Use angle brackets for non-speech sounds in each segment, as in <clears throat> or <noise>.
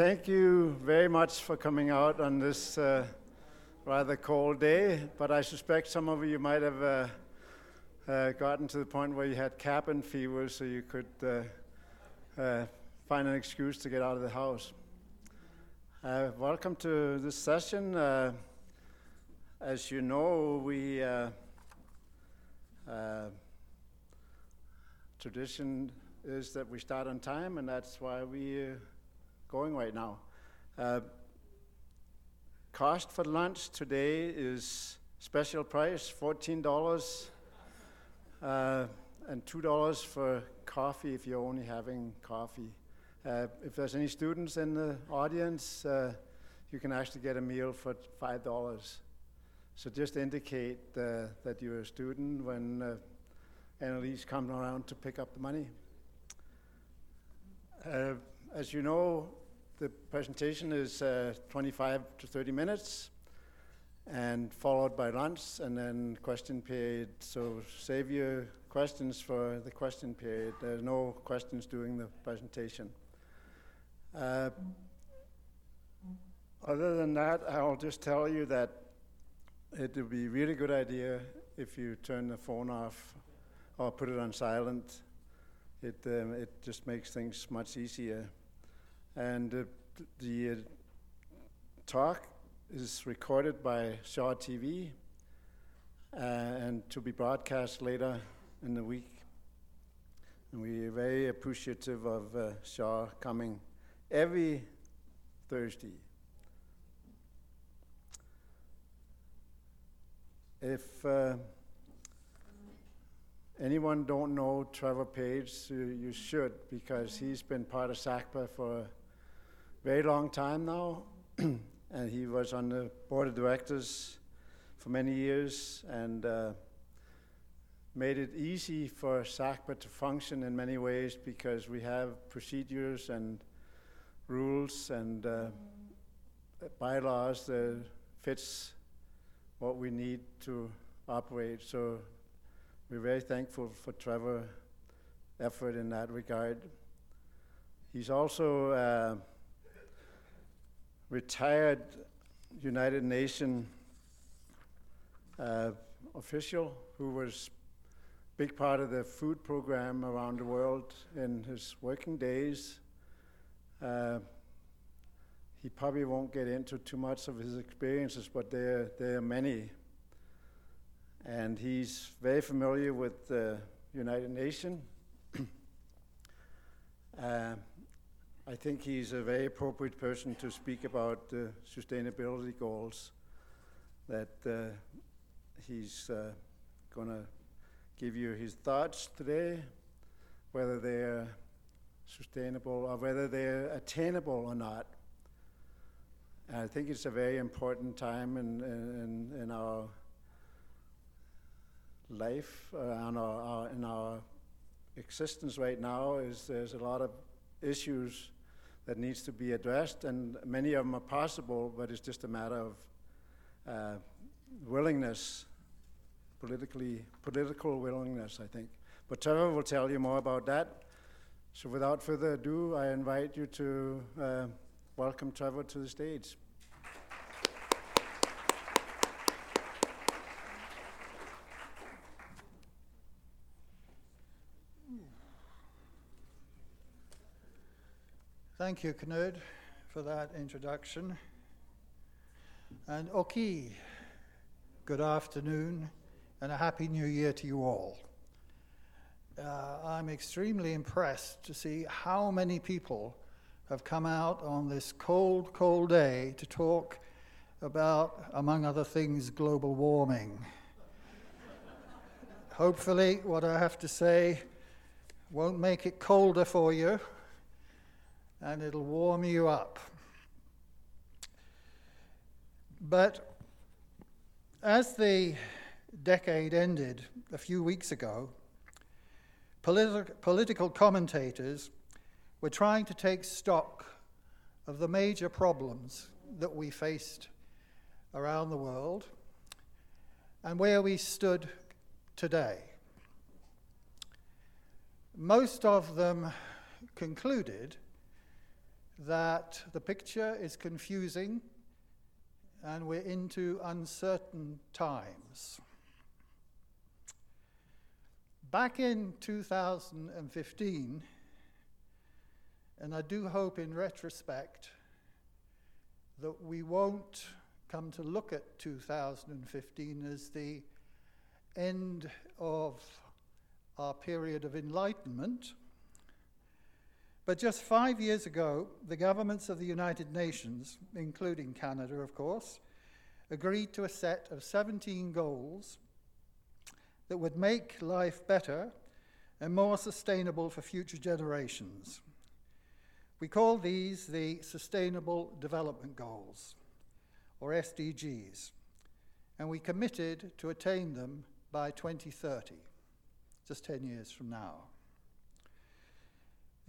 thank you very much for coming out on this uh, rather cold day, but I suspect some of you might have uh, uh, gotten to the point where you had cabin fever so you could uh, uh, find an excuse to get out of the house. Uh, welcome to this session. as you know, we tradition is that we start on time, and that's why we're going right now. Uh, cost for lunch today is special price $14 uh, and $2 for coffee if you're only having coffee. Uh, if there's any students in the audience, uh, you can actually get a meal for $5. So just indicate uh, that you're a student when uh, Annalise comes around to pick up the money. Uh, as you know, the presentation is uh, 25 to 30 minutes and followed by lunch and then question period. So save your questions for the question period. There are no questions during the presentation. Uh, other than that, I'll just tell you that it would be a really good idea if you turn the phone off or put it on silent it, um, it just makes things much easier. And uh, the uh, talk is recorded by Shaw TV uh, and to be broadcast later in the week. And we are very appreciative of uh, Shaw coming every Thursday. If uh, anyone don't know Trevor Page, you, you should because he's been part of SACPA for very long time now, <clears throat> and he was on the board of directors for many years and uh, made it easy for SACPA to function in many ways because we have procedures and rules and uh, bylaws that fits what we need to operate. So we're very thankful for Trevor's effort in that regard. He's also uh, retired United Nations uh, official who was big part of the food program around the world in his working days. Uh, he probably won't get into too much of his experiences, but there, there are many and he's very familiar with the United Nations. <clears throat> uh, I think he's a very appropriate person to speak about the sustainability goals that uh, he's uh, going to give you his thoughts today, whether they're sustainable or whether they're attainable or not. And I think it's a very important time in, in, in our life uh, our, our, in our existence right now is there's a lot of issues that needs to be addressed, and many of them are possible, but it's just a matter of uh, willingness, politically political willingness, I think. But Trevor will tell you more about that. So without further ado, I invite you to uh, welcome Trevor to the stage. Thank you, Knud, for that introduction. And Oki, good afternoon and a happy new year to you all. Uh, I'm extremely impressed to see how many people have come out on this cold, cold day to talk about, among other things, global warming. Hopefully, what I have to say won't make it colder for you and it'll warm you up. But as the decade ended a few weeks ago, politi- political commentators were trying to take stock of the major problems that we faced around the world and where we stood today. Most of them concluded that the picture is confusing and we're into uncertain times. Back in 2015, and I do hope in retrospect that we won't come to look at 2015 as the end of our period of enlightenment. But just five years ago, the governments of the United Nations, including Canada, of course, agreed to a set of 17 goals that would make life better and more sustainable for future generations. We call these the Sustainable Development Goals, or SDGs, and we committed to attain them by 2030, just 10 years from now.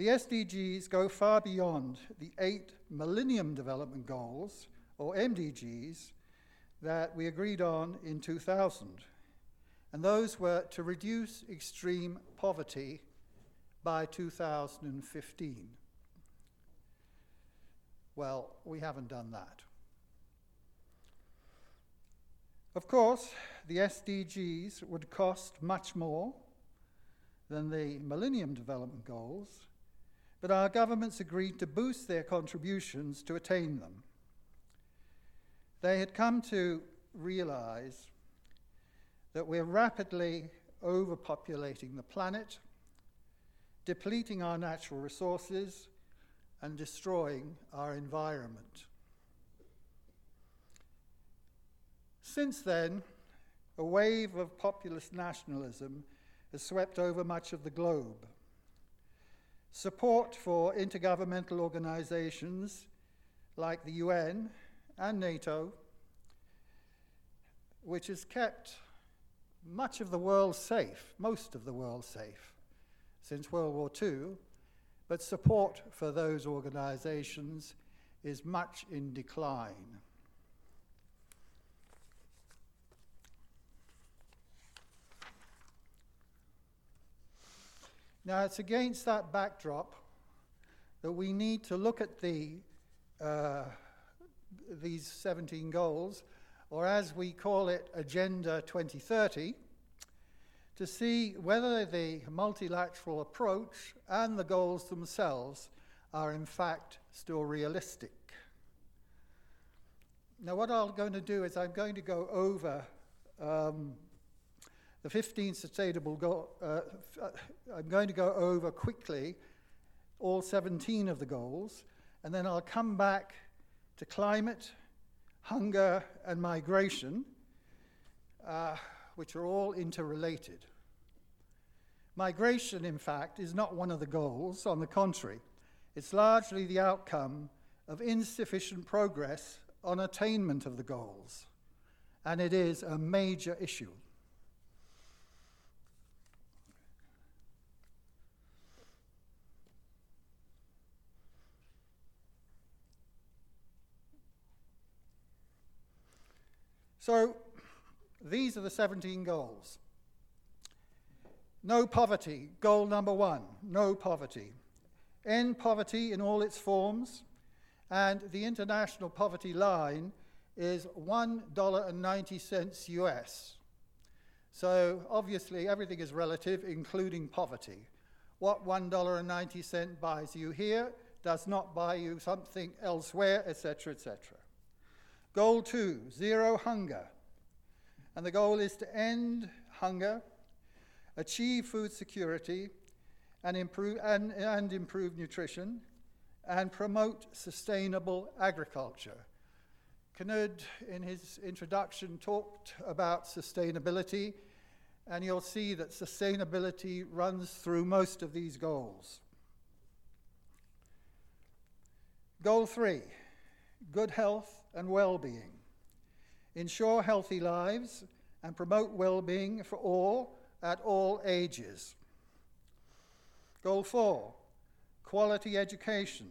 The SDGs go far beyond the eight Millennium Development Goals, or MDGs, that we agreed on in 2000. And those were to reduce extreme poverty by 2015. Well, we haven't done that. Of course, the SDGs would cost much more than the Millennium Development Goals, but our governments agreed to boost their contributions to attain them. They had come to realize that we're rapidly overpopulating the planet, depleting our natural resources, and destroying our environment. Since then, a wave of populist nationalism has swept over much of the globe. Support for intergovernmental organizations like the UN and NATO, which has kept much of the world safe, most of the world safe, since World War II, but support for those organizations is much in decline. Now, it's against that backdrop that we need to look at the, uh, these 17 goals, or as we call it, Agenda 2030, to see whether the multilateral approach and the goals themselves are in fact still realistic. Now, what I'm going to do is I'm going to go over um, the 15 sustainable goals. Uh, uh, I'm going to go over quickly all 17 of the goals, and then I'll come back to climate, hunger, and migration, uh, which are all interrelated. Migration, in fact, is not one of the goals, on the contrary, it's largely the outcome of insufficient progress on attainment of the goals, and it is a major issue. So these are the 17 goals. No poverty, goal number one, no poverty. End poverty in all its forms, and the international poverty line is $1.90 US. So obviously everything is relative, including poverty. What $1.90 buys you here does not buy you something elsewhere, etc., etc. Goal two, zero hunger. And the goal is to end hunger, achieve food security, and improve, and, and improve nutrition, and promote sustainable agriculture. Knud, in his introduction, talked about sustainability, and you'll see that sustainability runs through most of these goals. Goal three good health and well being, ensure healthy lives, and promote well being for all at all ages. Goal four quality education.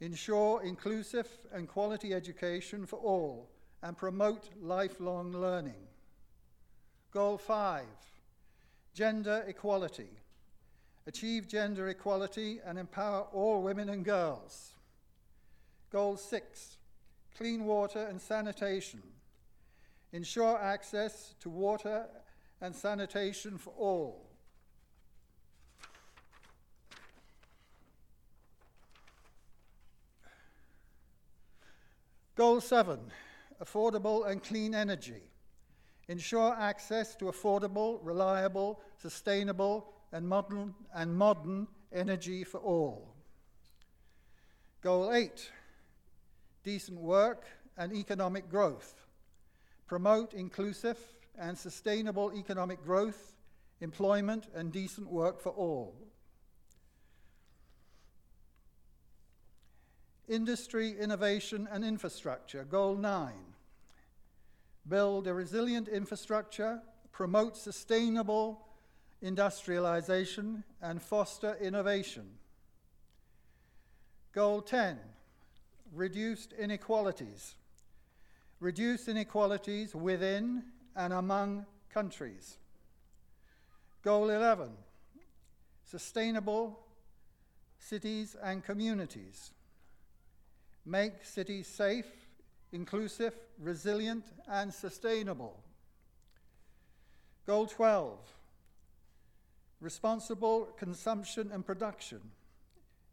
Ensure inclusive and quality education for all and promote lifelong learning. Goal five gender equality. Achieve gender equality and empower all women and girls. Goal six, clean water and sanitation. Ensure access to water and sanitation for all. Goal seven, affordable and clean energy. Ensure access to affordable, reliable, sustainable, and modern, and modern energy for all. Goal eight, decent work and economic growth. Promote inclusive and sustainable economic growth, employment, and decent work for all. Industry, innovation, and infrastructure. Goal 9. Build a resilient infrastructure, promote sustainable industrialization, and foster innovation. Goal 10. Reduced inequalities. Reduce inequalities within and among countries. Goal 11. Sustainable cities and communities make cities safe, inclusive, resilient, and sustainable. Goal 12 responsible consumption and production.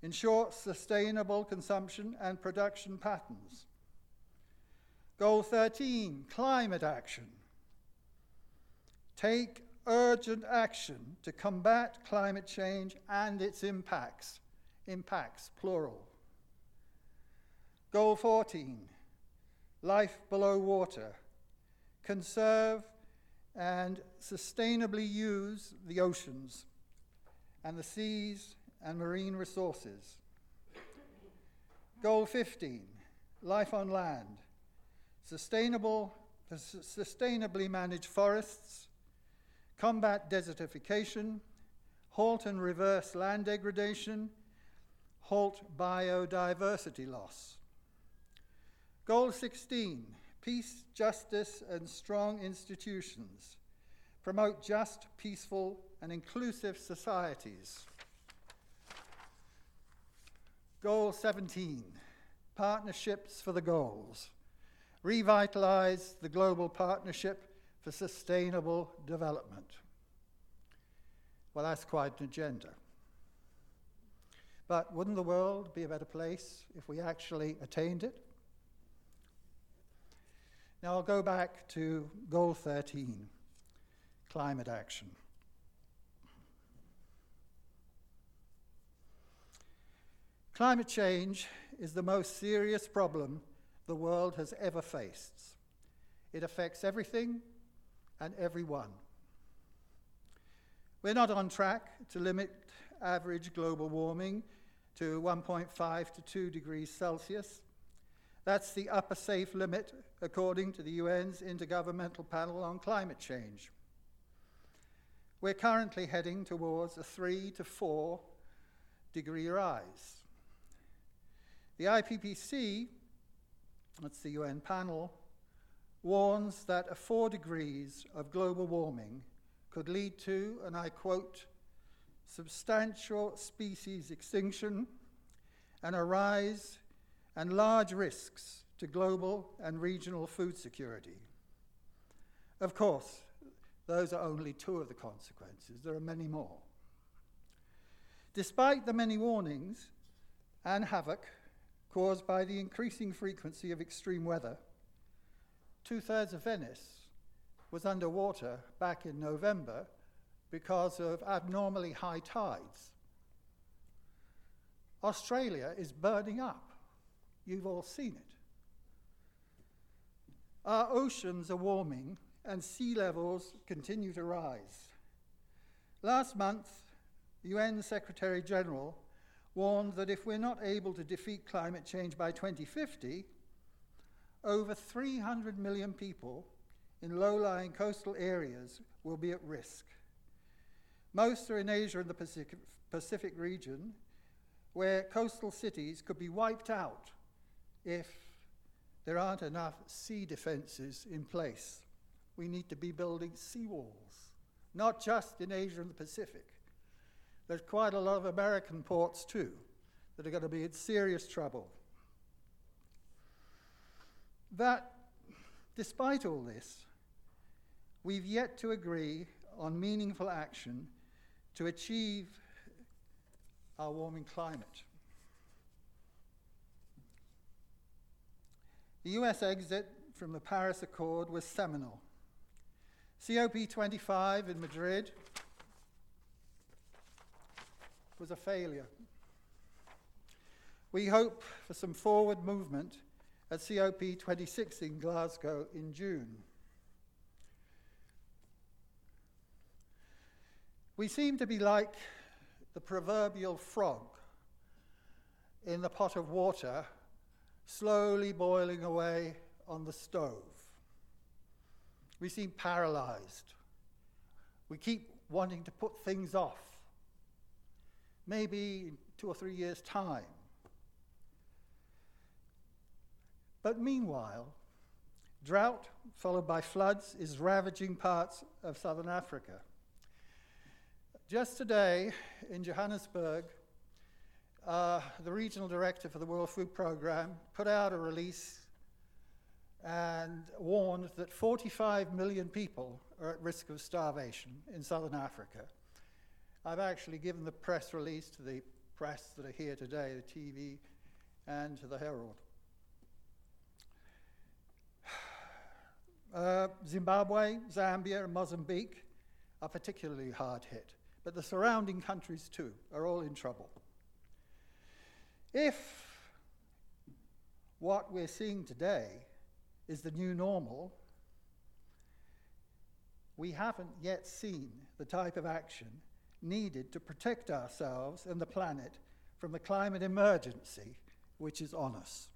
Ensure sustainable consumption and production patterns. Goal 13 climate action. Take urgent action to combat climate change and its impacts. Impacts, plural. Goal 14 Life below water. Conserve and sustainably use the oceans and the seas and marine resources. Goal 15 Life on land. Sustainable, sustainably manage forests, combat desertification, halt and reverse land degradation, halt biodiversity loss. Goal 16 Peace, justice, and strong institutions. Promote just, peaceful, and inclusive societies. Goal 17 Partnerships for the Goals. Revitalize the global partnership for sustainable development. Well, that's quite an agenda. But wouldn't the world be a better place if we actually attained it? Now I'll go back to goal 13 climate action. Climate change is the most serious problem the world has ever faced. It affects everything and everyone. We're not on track to limit average global warming to 1.5 to 2 degrees Celsius that's the upper safe limit according to the UN's Intergovernmental Panel on Climate Change. We're currently heading towards a 3 to 4 degree rise. The IPCC, that's the UN panel, warns that a 4 degrees of global warming could lead to, and I quote, substantial species extinction and a rise and large risks to global and regional food security. Of course, those are only two of the consequences. There are many more. Despite the many warnings and havoc caused by the increasing frequency of extreme weather, two thirds of Venice was underwater back in November because of abnormally high tides. Australia is burning up. You've all seen it. Our oceans are warming and sea levels continue to rise. Last month, UN Secretary General warned that if we're not able to defeat climate change by 2050, over 300 million people in low lying coastal areas will be at risk. Most are in Asia and the Pacific, region, where coastal cities could be wiped out if there aren't enough sea defenses in place. We need to be building seawalls, not just in Asia and the Pacific. There's quite a lot of American ports too that are going to be in serious trouble. that despite all this, we've yet to agree on meaningful action to achieve our warming climate. The US exit from the Paris Accord was seminal. COP25 in Madrid was a failure. We hope for some forward movement at COP26 in Glasgow in June. We seem to be like the proverbial frog in the pot of water, slowly boiling away on the stove. We seem paralyzed. We keep wanting to put things off. Maybe in two or three years' time. But meanwhile, drought followed by floods is ravaging parts of southern Africa. Just today in Johannesburg, uh, the regional director for the World Food Programme put out a release and warned that 45 million people are at risk of starvation in southern Africa. I've actually given the press release to the press that are here today, the TV, and to the Herald. <sighs> Uh, Zimbabwe, Zambia, and Mozambique are particularly hard hit, but the surrounding countries too are all in trouble. If what we're seeing today is the new normal, we haven't yet seen the type of action needed to protect ourselves and the planet from the climate emergency which is on us.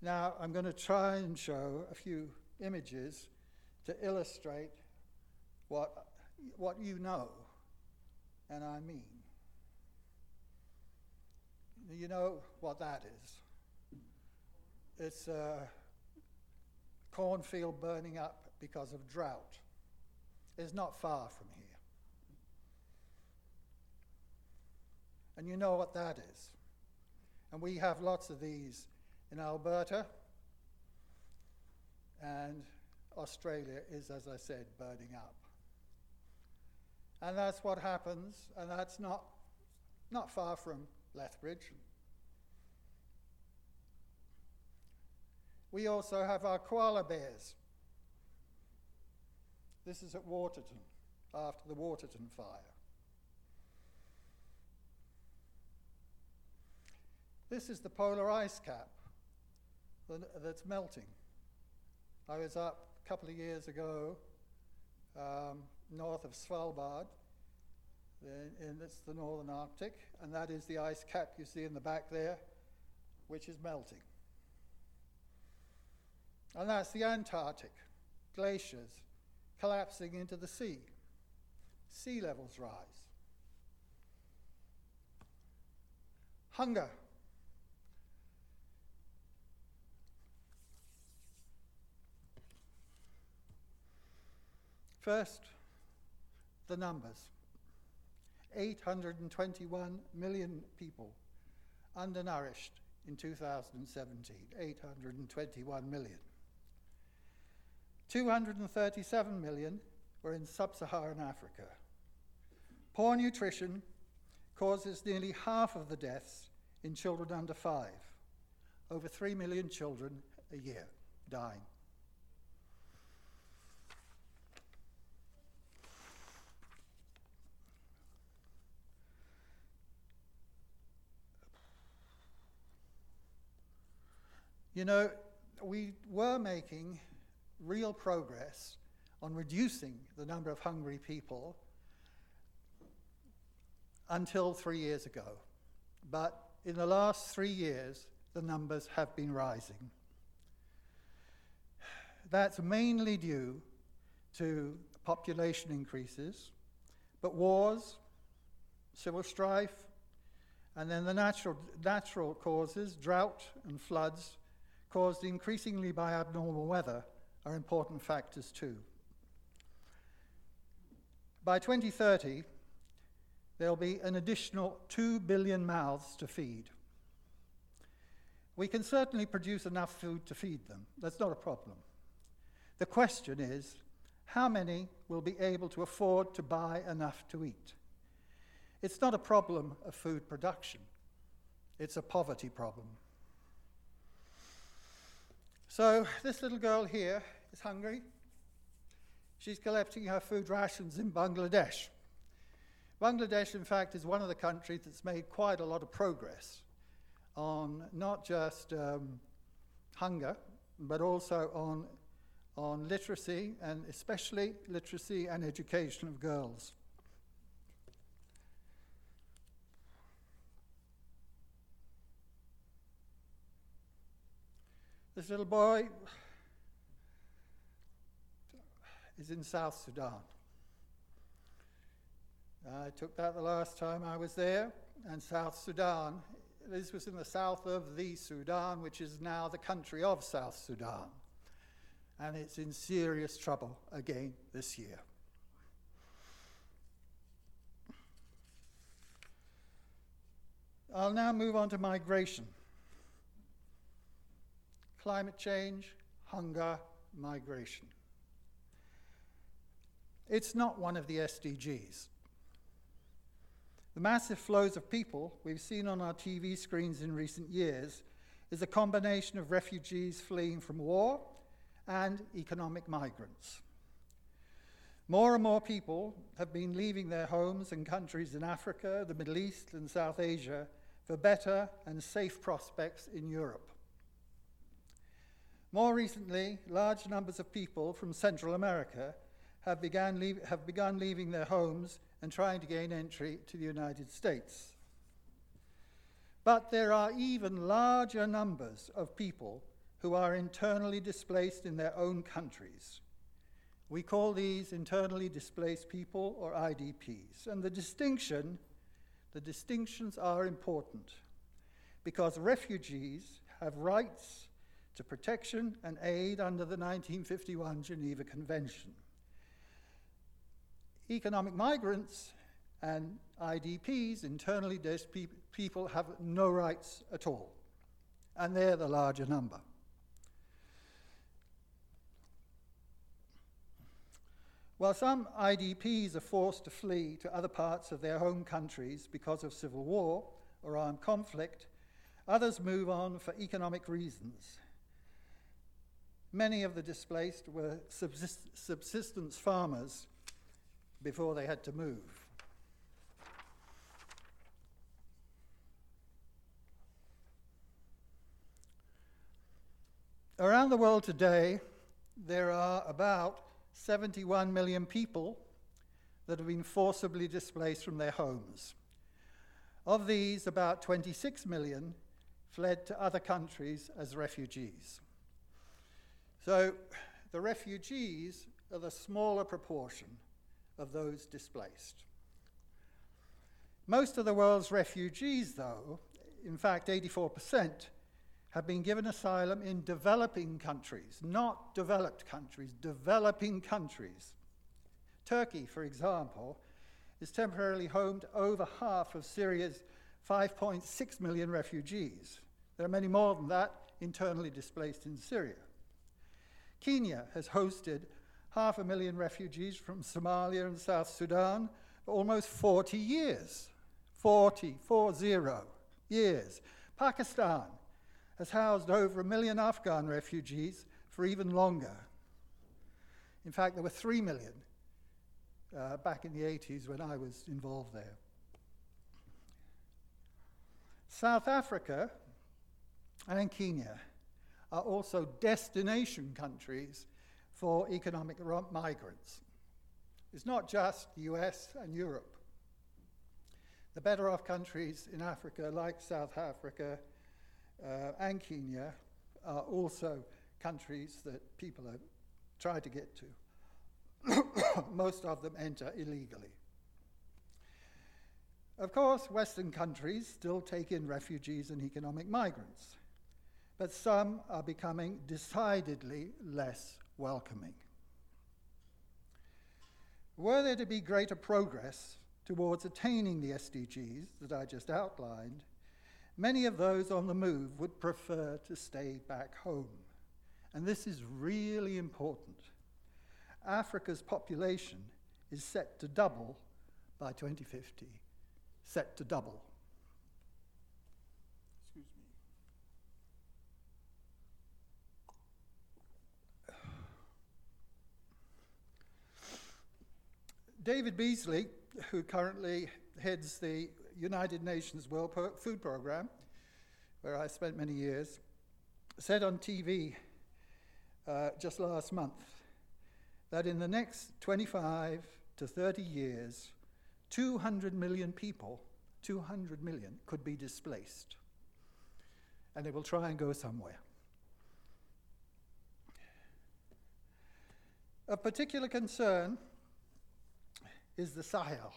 Now, I'm going to try and show a few images to illustrate what, what you know and I mean. You know what that is? It's a cornfield burning up because of drought. It's not far from here. And you know what that is. And we have lots of these in Alberta, and Australia is, as I said, burning up. And that's what happens, and that's not, not far from Lethbridge. We also have our koala bears. This is at Waterton, after the Waterton fire. This is the polar ice cap that's melting. I was up a couple of years ago um, north of Svalbard, and it's the northern Arctic, and that is the ice cap you see in the back there, which is melting. And that's the Antarctic glaciers collapsing into the sea. Sea levels rise. Hunger First, the numbers 821 million people undernourished in 2017. 821 million. 237 million were in sub Saharan Africa. Poor nutrition causes nearly half of the deaths in children under five. Over 3 million children a year dying. You know, we were making real progress on reducing the number of hungry people until three years ago. But in the last three years, the numbers have been rising. That's mainly due to population increases, but wars, civil strife, and then the natural, natural causes, drought and floods, caused increasingly by abnormal weather, are important factors too. By 2030, there'll be an additional 2 billion mouths to feed. We can certainly produce enough food to feed them. That's not a problem. The question is how many will be able to afford to buy enough to eat? It's not a problem of food production, it's a poverty problem. So, this little girl here is hungry. She's collecting her food rations in Bangladesh. Bangladesh, in fact, is one of the countries that's made quite a lot of progress on not just um, hunger, but also on, on literacy, and especially literacy and education of girls. This little boy is in South Sudan. I took that the last time I was there, and South Sudan. This was in the south of the Sudan, which is now the country of South Sudan. And it's in serious trouble again this year. I'll now move on to migration. Climate change, hunger, migration. It's not one of the SDGs. The massive flows of people we've seen on our TV screens in recent years is a combination of refugees fleeing from war and economic migrants. More and more people have been leaving their homes and countries in Africa, the Middle East, and South Asia for better and safe prospects in Europe. More recently, large numbers of people from Central America have begun, leave, have begun leaving their homes and trying to gain entry to the United States. But there are even larger numbers of people who are internally displaced in their own countries. We call these internally displaced people or IDPs. And the distinction, the distinctions are important because refugees have rights to protection and aid under the 1951 Geneva Convention economic migrants and IDPs, internally displaced people, have no rights at all. And they're the larger number. While some IDPs are forced to flee to other parts of their home countries because of civil war or armed conflict, others move on for economic reasons. Many of the displaced were subsistence farmers before they had to move. Around the world today, there are about 71 million people that have been forcibly displaced from their homes. Of these, about 26 million fled to other countries as refugees. So the refugees are the smaller proportion of those displaced. Most of the world's refugees, though, in fact, 84%, have been given asylum in developing countries, not developed countries, developing countries. Turkey, for example, is temporarily home to over half of Syria's 5.6 million refugees. There are many more than that internally displaced in Syria. Kenya has hosted half a million refugees from Somalia and South Sudan for almost 40 years. 40, 40 years. Pakistan has housed over a million Afghan refugees for even longer. In fact, there were 3 million uh, back in the 80s when I was involved there. South Africa and Kenya are also destination countries for economic migrants. It's not just the US and Europe. The better off countries in Africa, like South Africa uh, and Kenya, are also countries that people trying to get to. <coughs> Most of them enter illegally. Of course, Western countries still take in refugees and economic migrants, but some are becoming decidedly less welcoming. Were there to be greater progress towards attaining the SDGs that I just outlined, Many of those on the move would prefer to stay back home. And this is really important. Africa's population is set to double by 2050. Set to double. David Beasley, who currently heads the United Nations World Food Programme, where I spent many years, said on TV uh, just last month that in the next 25 to 30 years, 200 million people, 200 million, could be displaced. And they will try and go somewhere. A particular concern is the Sahel.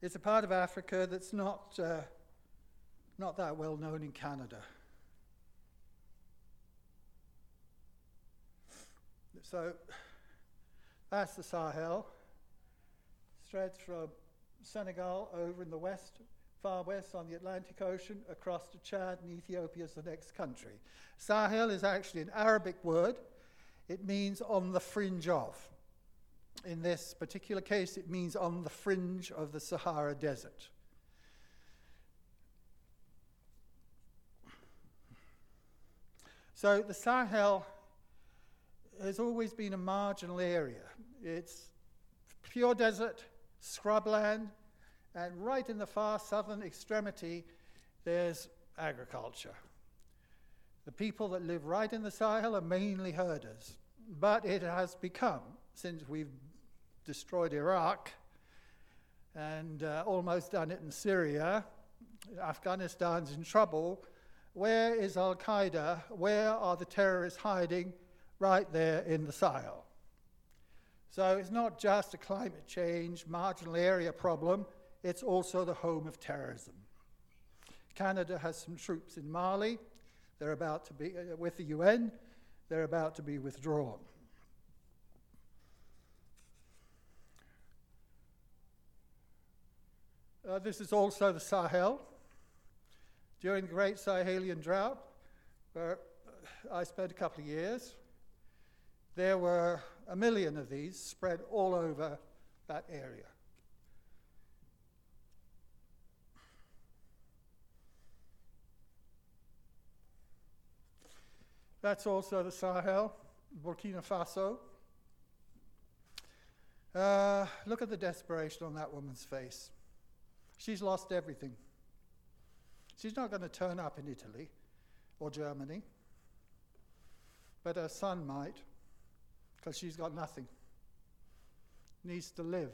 It's a part of Africa that's not, uh, not that well known in Canada. So that's the Sahel. Stretched from Senegal over in the west, far west on the Atlantic Ocean, across to Chad, and Ethiopia is the next country. Sahel is actually an Arabic word. It means on the fringe of. In this particular case, it means on the fringe of the Sahara Desert. So the Sahel has always been a marginal area. It's pure desert, scrubland, and right in the far southern extremity, there's agriculture. The people that live right in the Sahel are mainly herders, but it has become, since we've destroyed Iraq and uh, almost done it in Syria. Afghanistan's in trouble. Where is Al Qaeda? Where are the terrorists hiding? Right there in the Sahel. So it's not just a climate change, marginal area problem, it's also the home of terrorism. Canada has some troops in Mali. They're about to be, uh, with the UN, they're about to be withdrawn. Uh, this is also the Sahel. During the Great Sahelian Drought, where I spent a couple of years, there were a million of these spread all over that area. That's also the Sahel, Burkina Faso. Uh, look at the desperation on that woman's face. She's lost everything. She's not going to turn up in Italy or Germany, but her son might, because she's got nothing. Needs to live.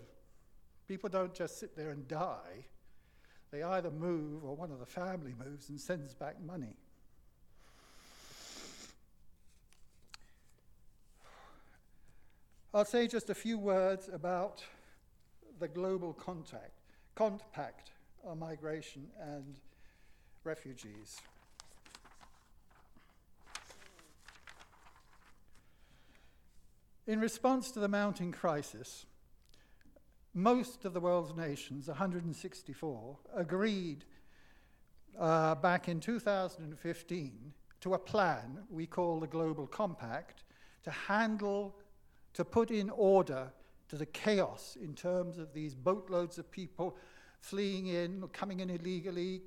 People don't just sit there and die. They either move or one of the family moves and sends back money. I'll say just a few words about the global contact compact on migration and refugees. In response to the mounting crisis, most of the world's nations, 164, agreed uh, back in 2015 to a plan we call the Global Compact to handle, to put in order to the chaos in terms of these boatloads of people fleeing in, coming in illegally,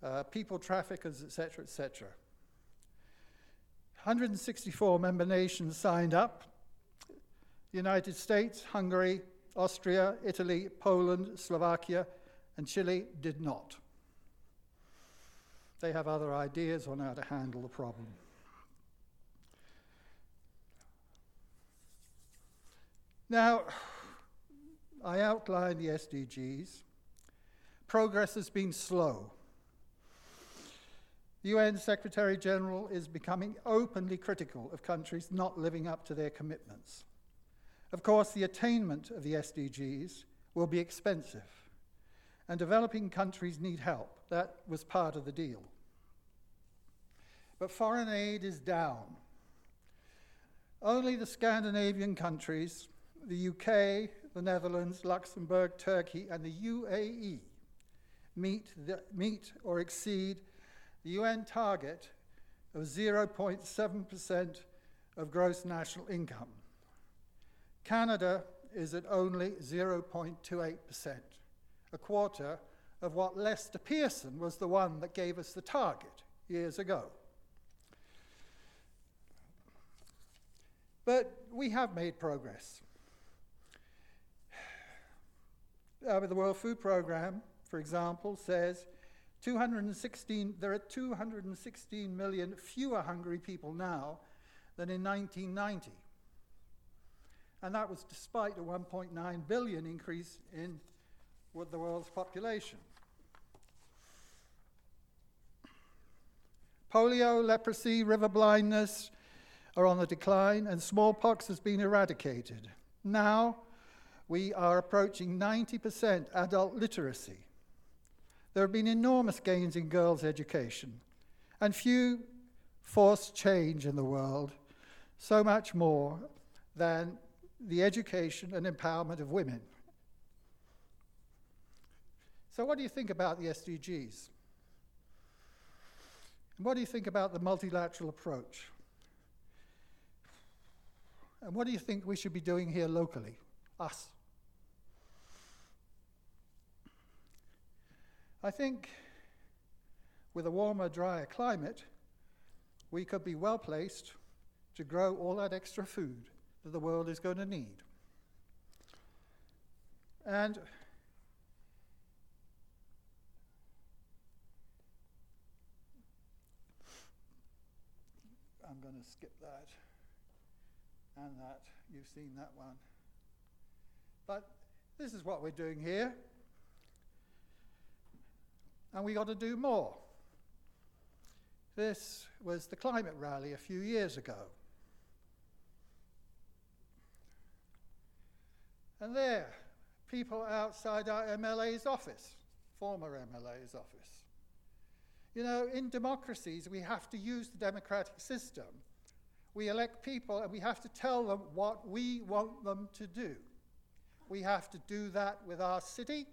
uh, people traffickers, etc., etc. 164 member nations signed up. The United States, Hungary, Austria, Italy, Poland, Slovakia, and Chile did not. They have other ideas on how to handle the problem. Now, I outlined the SDGs. Progress has been slow. The UN Secretary General is becoming openly critical of countries not living up to their commitments. Of course, the attainment of the SDGs will be expensive, and developing countries need help. That was part of the deal. But foreign aid is down. Only the Scandinavian countries the UK, the Netherlands, Luxembourg, Turkey, and the UAE meet, the, meet or exceed the UN target of 0.7% of gross national income. Canada is at only 0.28%, a quarter of what Lester Pearson was the one that gave us the target years ago. But we have made progress. Uh, the World Food Programme, for example, says 216, there are 216 million fewer hungry people now than in 1990. And that was despite a 1.9 billion increase in the world's population. Polio, leprosy, river blindness are on the decline, and smallpox has been eradicated. Now we are approaching 90% adult literacy. There have been enormous gains in girls' education, and few force change in the world so much more than the education and empowerment of women. So, what do you think about the SDGs? And what do you think about the multilateral approach? And what do you think we should be doing here locally? Us. I think with a warmer, drier climate, we could be well placed to grow all that extra food that the world is going to need. And I'm going to skip that and that. You've seen that one. But this is what we're doing here. And we got to do more. This was the climate rally a few years ago. And there, people outside our MLA's office, former MLA's office. You know, in democracies, we have to use the democratic system. We elect people and we have to tell them what we want them to do. We have to do that with our city,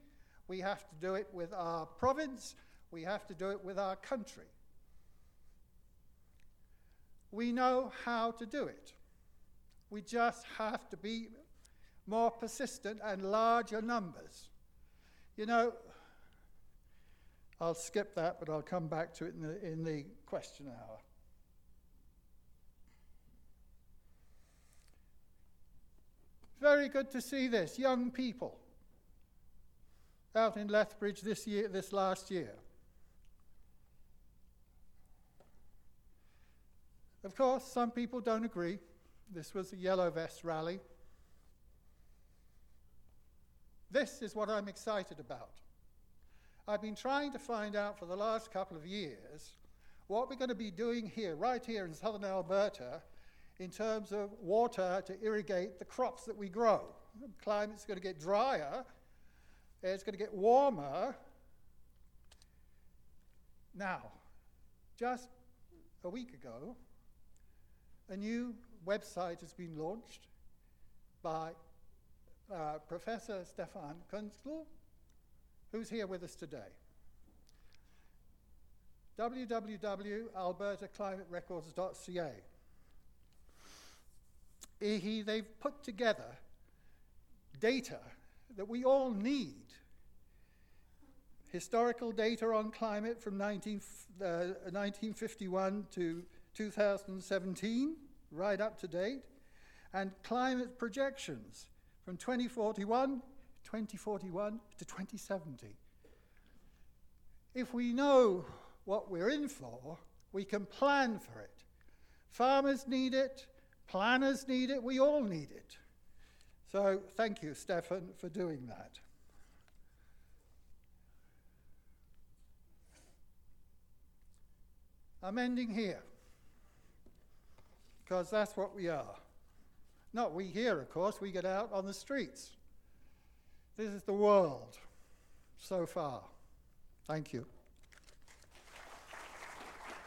we have to do it with our province, we have to do it with our country. We know how to do it. We just have to be more persistent and larger numbers. You know, I'll skip that, but I'll come back to it in the, in the question hour. Very good to see this. Young people out in Lethbridge this year, this last year. Of course, some people don't agree. This was a yellow vest rally. This is what I'm excited about. I've been trying to find out for the last couple of years what we're going to be doing here, right here in southern Alberta, in terms of water to irrigate the crops that we grow. The climate's going to get drier, it's going to get warmer. Now, just a week ago, a new website has been launched by uh, Professor Stefan Kienzle, who's here with us today. www.albertaclimaterecords.ca. He, they've put together data that we all need. Historical data on climate from 19, uh, 1951 to 2017, right up to date, and climate projections from 2041, 2041 to 2070. If we know what we're in for, we can plan for it. Farmers need it, planners need it, we all need it. So thank you, Stefan, for doing that. I'm ending here because that's what we are. Not we here, of course, we get out on the streets. This is the world so far. Thank you.